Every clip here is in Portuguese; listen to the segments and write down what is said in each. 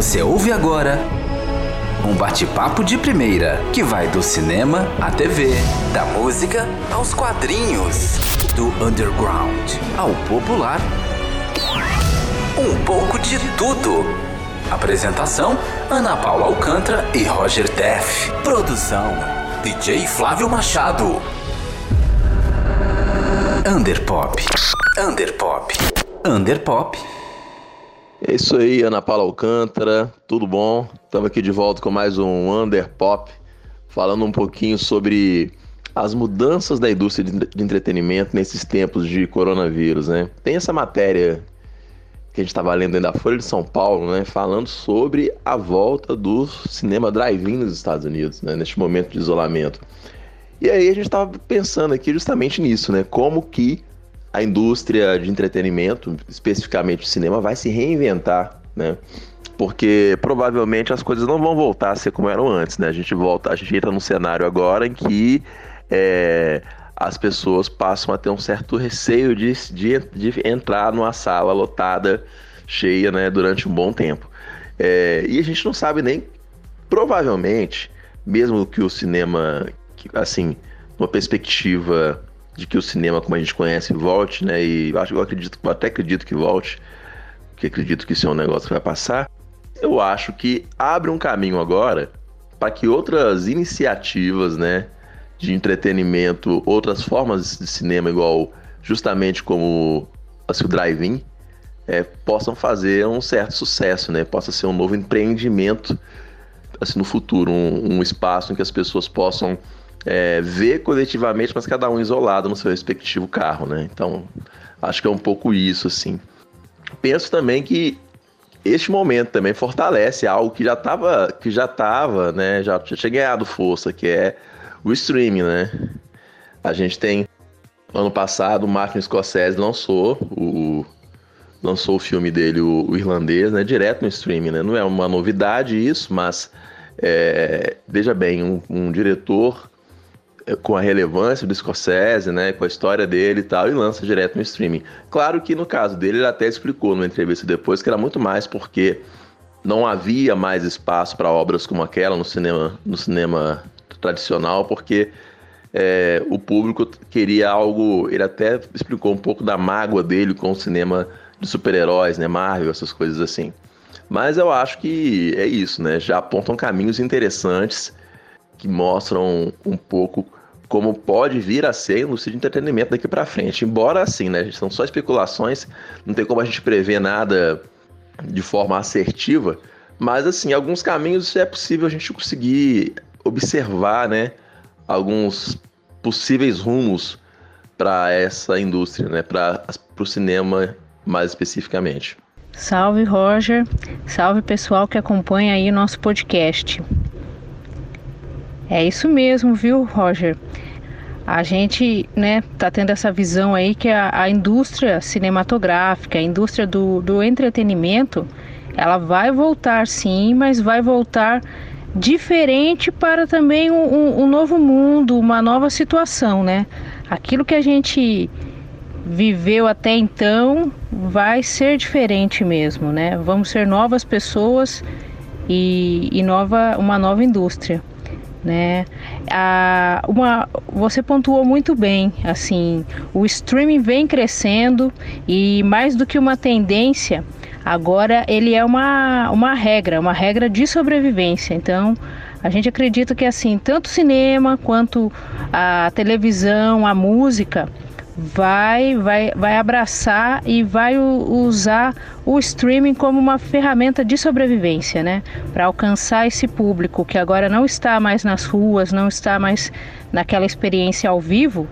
Você ouve agora um bate-papo de primeira que vai do cinema à TV, da música aos quadrinhos, do underground ao popular. Um pouco de tudo. Apresentação: Ana Paula Alcântara e Roger Teff. Produção: DJ Flávio Machado. Underpop. Underpop. Underpop. É isso aí, Ana Paula Alcântara, tudo bom? Estamos aqui de volta com mais um Underpop, falando um pouquinho sobre as mudanças da indústria de entretenimento nesses tempos de coronavírus, né? Tem essa matéria que a gente estava lendo da Folha de São Paulo, né? Falando sobre a volta do cinema drive-in nos Estados Unidos, né? Neste momento de isolamento. E aí a gente estava pensando aqui justamente nisso, né? Como que a indústria de entretenimento, especificamente o cinema, vai se reinventar, né? Porque provavelmente as coisas não vão voltar a ser como eram antes, né? A gente volta, a gente entra num cenário agora em que é, as pessoas passam a ter um certo receio de, de, de, entrar numa sala lotada, cheia, né, durante um bom tempo. É, e a gente não sabe nem, provavelmente, mesmo que o cinema, assim, uma perspectiva de que o cinema, como a gente conhece, volte, né? E acho, eu acredito, eu até acredito que volte, que acredito que isso é um negócio que vai passar. Eu acho que abre um caminho agora para que outras iniciativas, né, de entretenimento, outras formas de cinema, igual justamente como o drive-in, é, possam fazer um certo sucesso, né? Possa ser um novo empreendimento assim no futuro, um, um espaço em que as pessoas possam é, ver coletivamente, mas cada um isolado no seu respectivo carro, né? Então, acho que é um pouco isso, assim. Penso também que este momento também fortalece algo que já estava, que já tava, né? Já, já tinha ganhado força, que é o streaming, né? A gente tem ano passado o Martin Scorsese lançou o lançou o filme dele, o, o irlandês, né? Direto no streaming, né? Não é uma novidade isso, mas é, veja bem, um, um diretor com a relevância do Scorsese, né, com a história dele e tal, e lança direto no streaming. Claro que no caso dele, ele até explicou numa entrevista depois que era muito mais porque não havia mais espaço para obras como aquela no cinema, no cinema tradicional, porque é, o público queria algo. Ele até explicou um pouco da mágoa dele com o cinema de super-heróis, né, Marvel, essas coisas assim. Mas eu acho que é isso, né? Já apontam caminhos interessantes que mostram um pouco como pode vir a ser a indústria de entretenimento daqui para frente. Embora assim, né, são só especulações, não tem como a gente prever nada de forma assertiva, mas assim, alguns caminhos é possível a gente conseguir observar, né, alguns possíveis rumos para essa indústria, né, para o cinema mais especificamente. Salve Roger, salve pessoal que acompanha aí o nosso podcast. É isso mesmo, viu, Roger? A gente, né, tá tendo essa visão aí que a, a indústria cinematográfica, a indústria do, do entretenimento, ela vai voltar sim, mas vai voltar diferente para também um, um, novo mundo, uma nova situação, né? Aquilo que a gente viveu até então vai ser diferente mesmo, né? Vamos ser novas pessoas e, e nova, uma nova indústria né? Ah, uma, você pontuou muito bem, assim, o streaming vem crescendo e mais do que uma tendência, agora ele é uma, uma regra, uma regra de sobrevivência. Então, a gente acredita que assim, tanto o cinema quanto a televisão, a música, vai, vai, vai abraçar e vai usar o streaming como uma ferramenta de sobrevivência, né? Para alcançar esse público que agora não está mais nas ruas, não está mais naquela experiência ao vivo,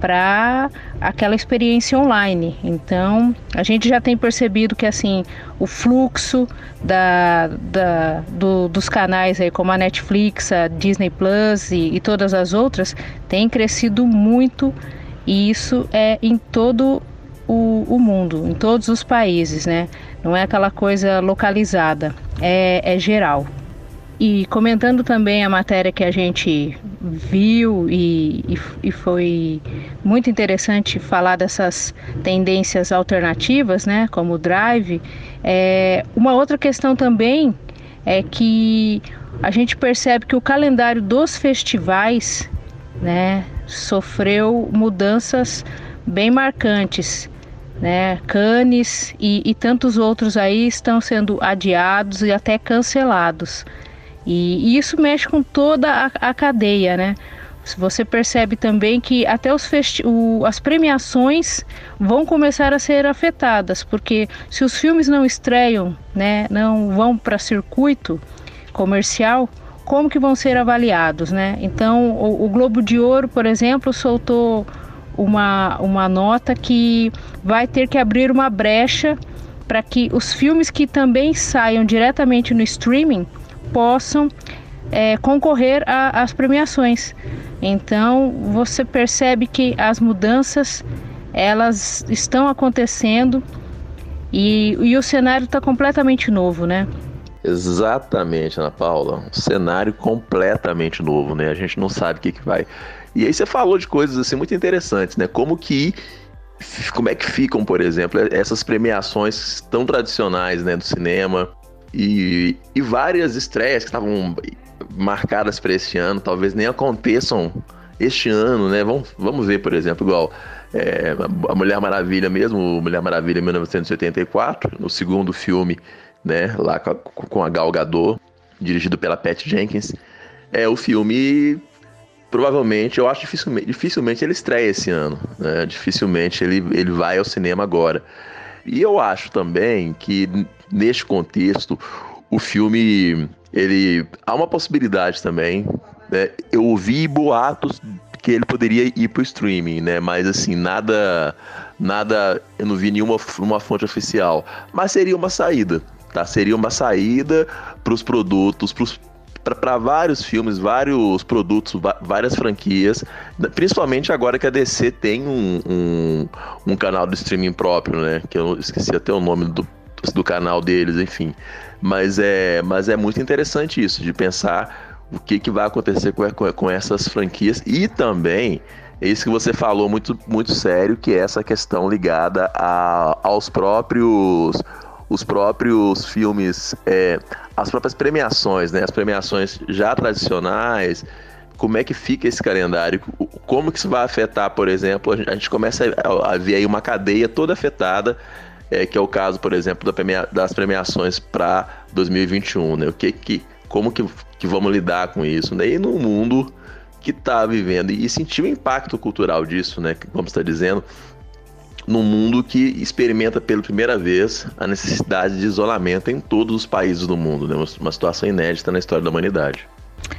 para aquela experiência online. Então, a gente já tem percebido que assim o fluxo da, da do, dos canais aí, como a Netflix, a Disney Plus e, e todas as outras, tem crescido muito e isso é em todo o, o, mundo, em todos os países, né? Não é aquela coisa localizada, é, é geral. e comentando também a matéria que a gente viu e, e, e, foi muito interessante falar dessas tendências alternativas, né, como o drive. É, uma outra questão também é que a gente percebe que o calendário dos festivais, né, sofreu mudanças bem marcantes. Né? Cannes e, e tantos outros aí estão sendo adiados e até cancelados. E, e isso mexe com toda a, a, cadeia, né? Você percebe também que até os o, as premiações vão começar a ser afetadas, porque se os filmes não estreiam, né, não vão para circuito comercial, como que vão ser avaliados, né? Então, o, o Globo de Ouro, por exemplo, soltou uma, uma nota que vai ter que abrir uma brecha para que os filmes que também saiam diretamente no streaming possam é, concorrer às premiações. Então você percebe que as mudanças elas estão acontecendo e, e o cenário está completamente novo, né? Exatamente, Ana Paula. Um cenário completamente novo, né? A gente não sabe o que, que vai. E aí você falou de coisas assim muito interessantes, né? Como que como é que ficam, por exemplo, essas premiações tão tradicionais, né, do cinema, e, e várias estreias que estavam marcadas para este ano, talvez nem aconteçam este ano, né? Vamos, vamos ver, por exemplo, igual é, a Mulher Maravilha mesmo, Mulher Maravilha 1984, no segundo filme, né? Lá com a, a Gal Gadot, dirigido pela Pat Jenkins. É o filme provavelmente, eu acho dificilmente, dificilmente ele estreia esse ano, né? Dificilmente ele, ele vai ao cinema agora. E eu acho também que neste contexto o filme ele há uma possibilidade também. Né? Eu ouvi boatos que ele poderia ir para o streaming, né? Mas assim nada, nada, eu não vi nenhuma uma fonte oficial. Mas seria uma saída, tá? Seria uma saída para os produtos, para vários filmes, vários produtos, várias franquias, principalmente agora que a DC tem um, um, um, canal de streaming próprio, né? Que eu esqueci até o nome do, do canal deles, enfim. Mas é, mas é muito interessante isso, de pensar o que, que vai acontecer com, com, essas franquias e também isso que você falou muito, muito sério, que é essa questão ligada a, aos próprios os próprios filmes, é, as próprias premiações, né? As premiações já tradicionais, como é que fica esse calendário? Como que isso vai afetar, por exemplo, a gente começa a ver aí uma cadeia toda afetada, é, que é o caso, por exemplo, das premiações para 2021, né? O que que, como que, que vamos lidar com isso? Né? E no mundo que está vivendo e sentir o impacto cultural disso, né? Como está dizendo, num mundo que experimenta pela primeira vez a necessidade de isolamento em todos os países do mundo, né? uma situação inédita na história da humanidade.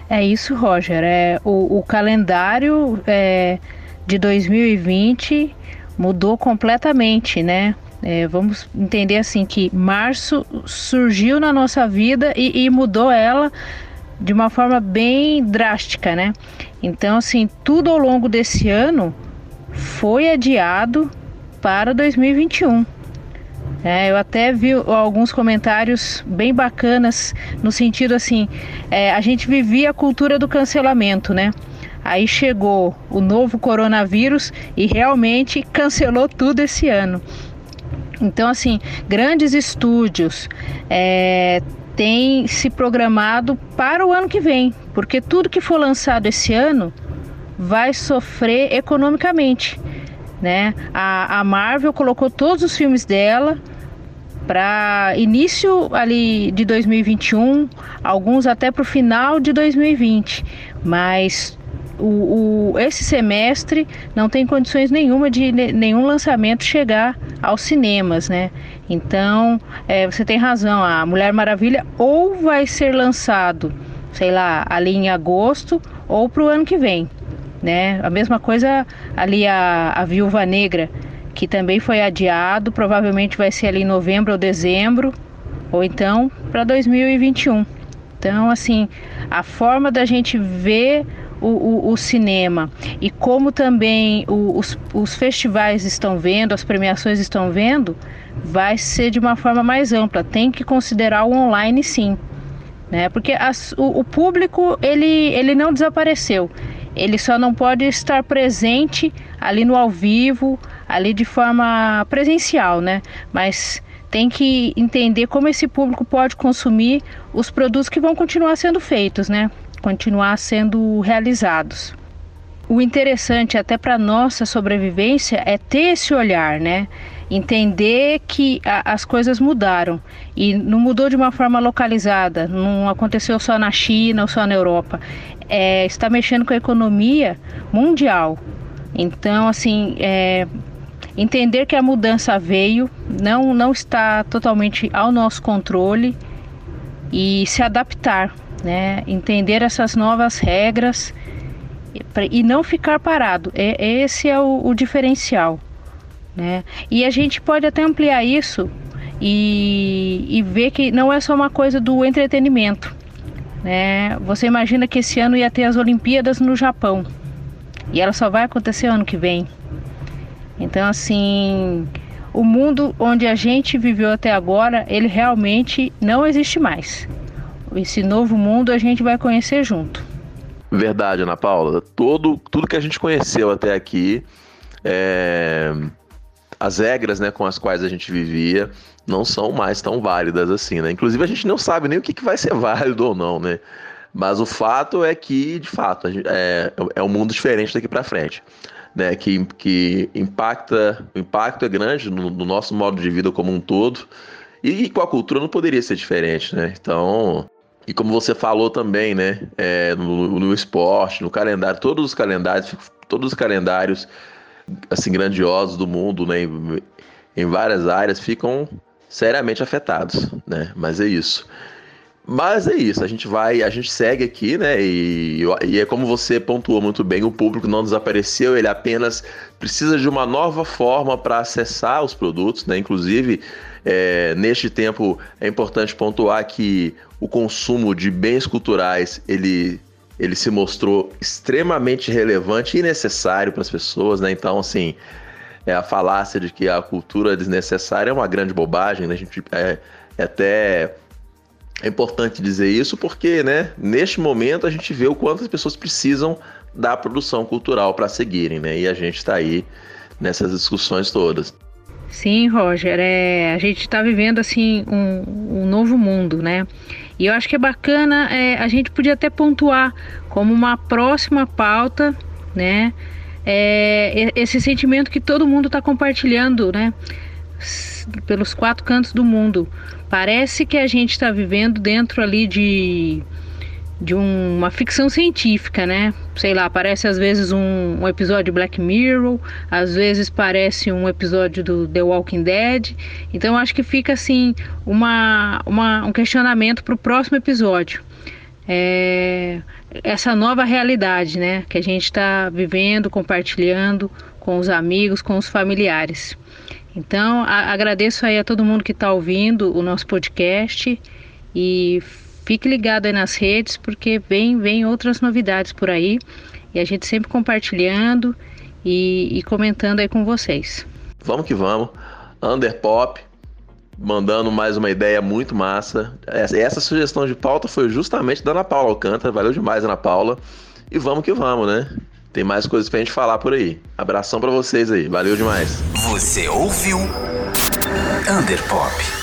É isso, Roger. É, o, o calendário é, de 2020 mudou completamente, né? É, vamos entender assim que março surgiu na nossa vida e, e, mudou ela de uma forma bem drástica, né? Então, assim, tudo ao longo desse ano foi adiado para 2021. É, eu até vi alguns comentários bem bacanas no sentido assim, é, a gente vivia a cultura do cancelamento, né? Aí chegou o novo coronavírus e realmente cancelou tudo esse ano. Então, assim, grandes estúdios é, têm se programado para o ano que vem, porque tudo que for lançado esse ano vai sofrer economicamente né? A, a Marvel colocou todos os filmes dela para início ali de 2021, alguns até para o final de 2020, mas o, o, esse semestre não tem condições nenhuma de nenhum lançamento chegar aos cinemas, né? Então, é, você tem razão, a Mulher Maravilha ou vai ser lançado, sei lá, ali em agosto ou para o ano que vem né? A mesma coisa ali a, a Viúva Negra, que também foi adiado, provavelmente vai ser ali em novembro ou dezembro, ou então para 2021. Então, assim, a forma da gente ver o, o, o cinema e como também o, os, os festivais estão vendo, as premiações estão vendo, vai ser de uma forma mais ampla. Tem que considerar o online sim. né? Porque as, o, o, público ele, ele não desapareceu, ele só não pode estar presente ali no ao vivo, ali de forma presencial, né? Mas tem que entender como esse público pode consumir os produtos que vão continuar sendo feitos, né? Continuar sendo realizados. O interessante até para nossa sobrevivência é ter esse olhar, né? Entender que a, as coisas mudaram e não mudou de uma forma localizada, não aconteceu só na China ou só na Europa, é, está mexendo com a economia mundial. Então, assim, é, entender que a mudança veio, não, não está totalmente ao nosso controle e se adaptar, né? entender essas novas regras e não ficar parado. É, esse é o, o diferencial. Né? E a gente pode até ampliar isso e, e ver que não é só uma coisa do entretenimento. Né? Você imagina que esse ano ia ter as Olimpíadas no Japão e ela só vai acontecer ano que vem. Então, assim, o mundo onde a gente viveu até agora, ele realmente não existe mais. Esse novo mundo a gente vai conhecer junto. Verdade, Ana Paula. Todo, tudo que a gente conheceu até aqui é, as regras né, com as quais a gente vivia não são mais tão válidas assim, né? Inclusive a gente não sabe nem o que, que vai ser válido ou não, né? Mas o fato é que, de fato, gente, é, é um mundo diferente daqui para frente. Né, que, que impacta, o impacto é grande no, no, nosso modo de vida como um todo, e, e, com a cultura não poderia ser diferente, né? Então, e como você falou também, né, é, no, no esporte, no calendário, todos os calendários, todos os calendários assim grandiosos do mundo, né, em, em várias áreas, ficam seriamente afetados, né? Mas é isso. Mas é isso, a gente vai, a gente segue aqui, né? E, e, é como você pontuou muito bem, o público não desapareceu, ele apenas precisa de uma nova forma para acessar os produtos, né? Inclusive, é, neste tempo é importante pontuar que o consumo de bens culturais ele ele se mostrou extremamente relevante e necessário para as pessoas, né? Então, assim, é a falácia de que a cultura é desnecessária é uma grande bobagem, né? A gente é, é até é importante dizer isso porque, né, neste momento a gente vê o quanto as pessoas precisam da produção cultural para seguirem, né? E a gente está aí nessas discussões todas. Sim, Roger, é, a gente está vivendo assim um, um, novo mundo, né? E eu acho que é bacana, é, a gente podia até pontuar como uma próxima pauta, né? É, esse sentimento que todo mundo está compartilhando, né? Pelos quatro cantos do mundo. Parece que a gente está vivendo dentro ali de de um, uma ficção científica, né? Sei lá, parece às vezes um, um, episódio de Black Mirror, às vezes parece um episódio do The Walking Dead. Então acho que fica assim uma, uma um questionamento para o próximo episódio. É, essa nova realidade, né? Que a gente está vivendo, compartilhando com os amigos, com os familiares. Então a, agradeço aí a todo mundo que está ouvindo o nosso podcast e Fique ligado aí nas redes, porque vem, vem outras novidades por aí. E a gente sempre compartilhando e, e comentando aí com vocês. Vamos que vamos. Underpop, mandando mais uma ideia muito massa. Essa, essa, sugestão de pauta foi justamente da Ana Paula Alcântara. Valeu demais, Ana Paula. E vamos que vamos, né? Tem mais coisas pra gente falar por aí. Abração para vocês aí. Valeu demais. Você ouviu Underpop.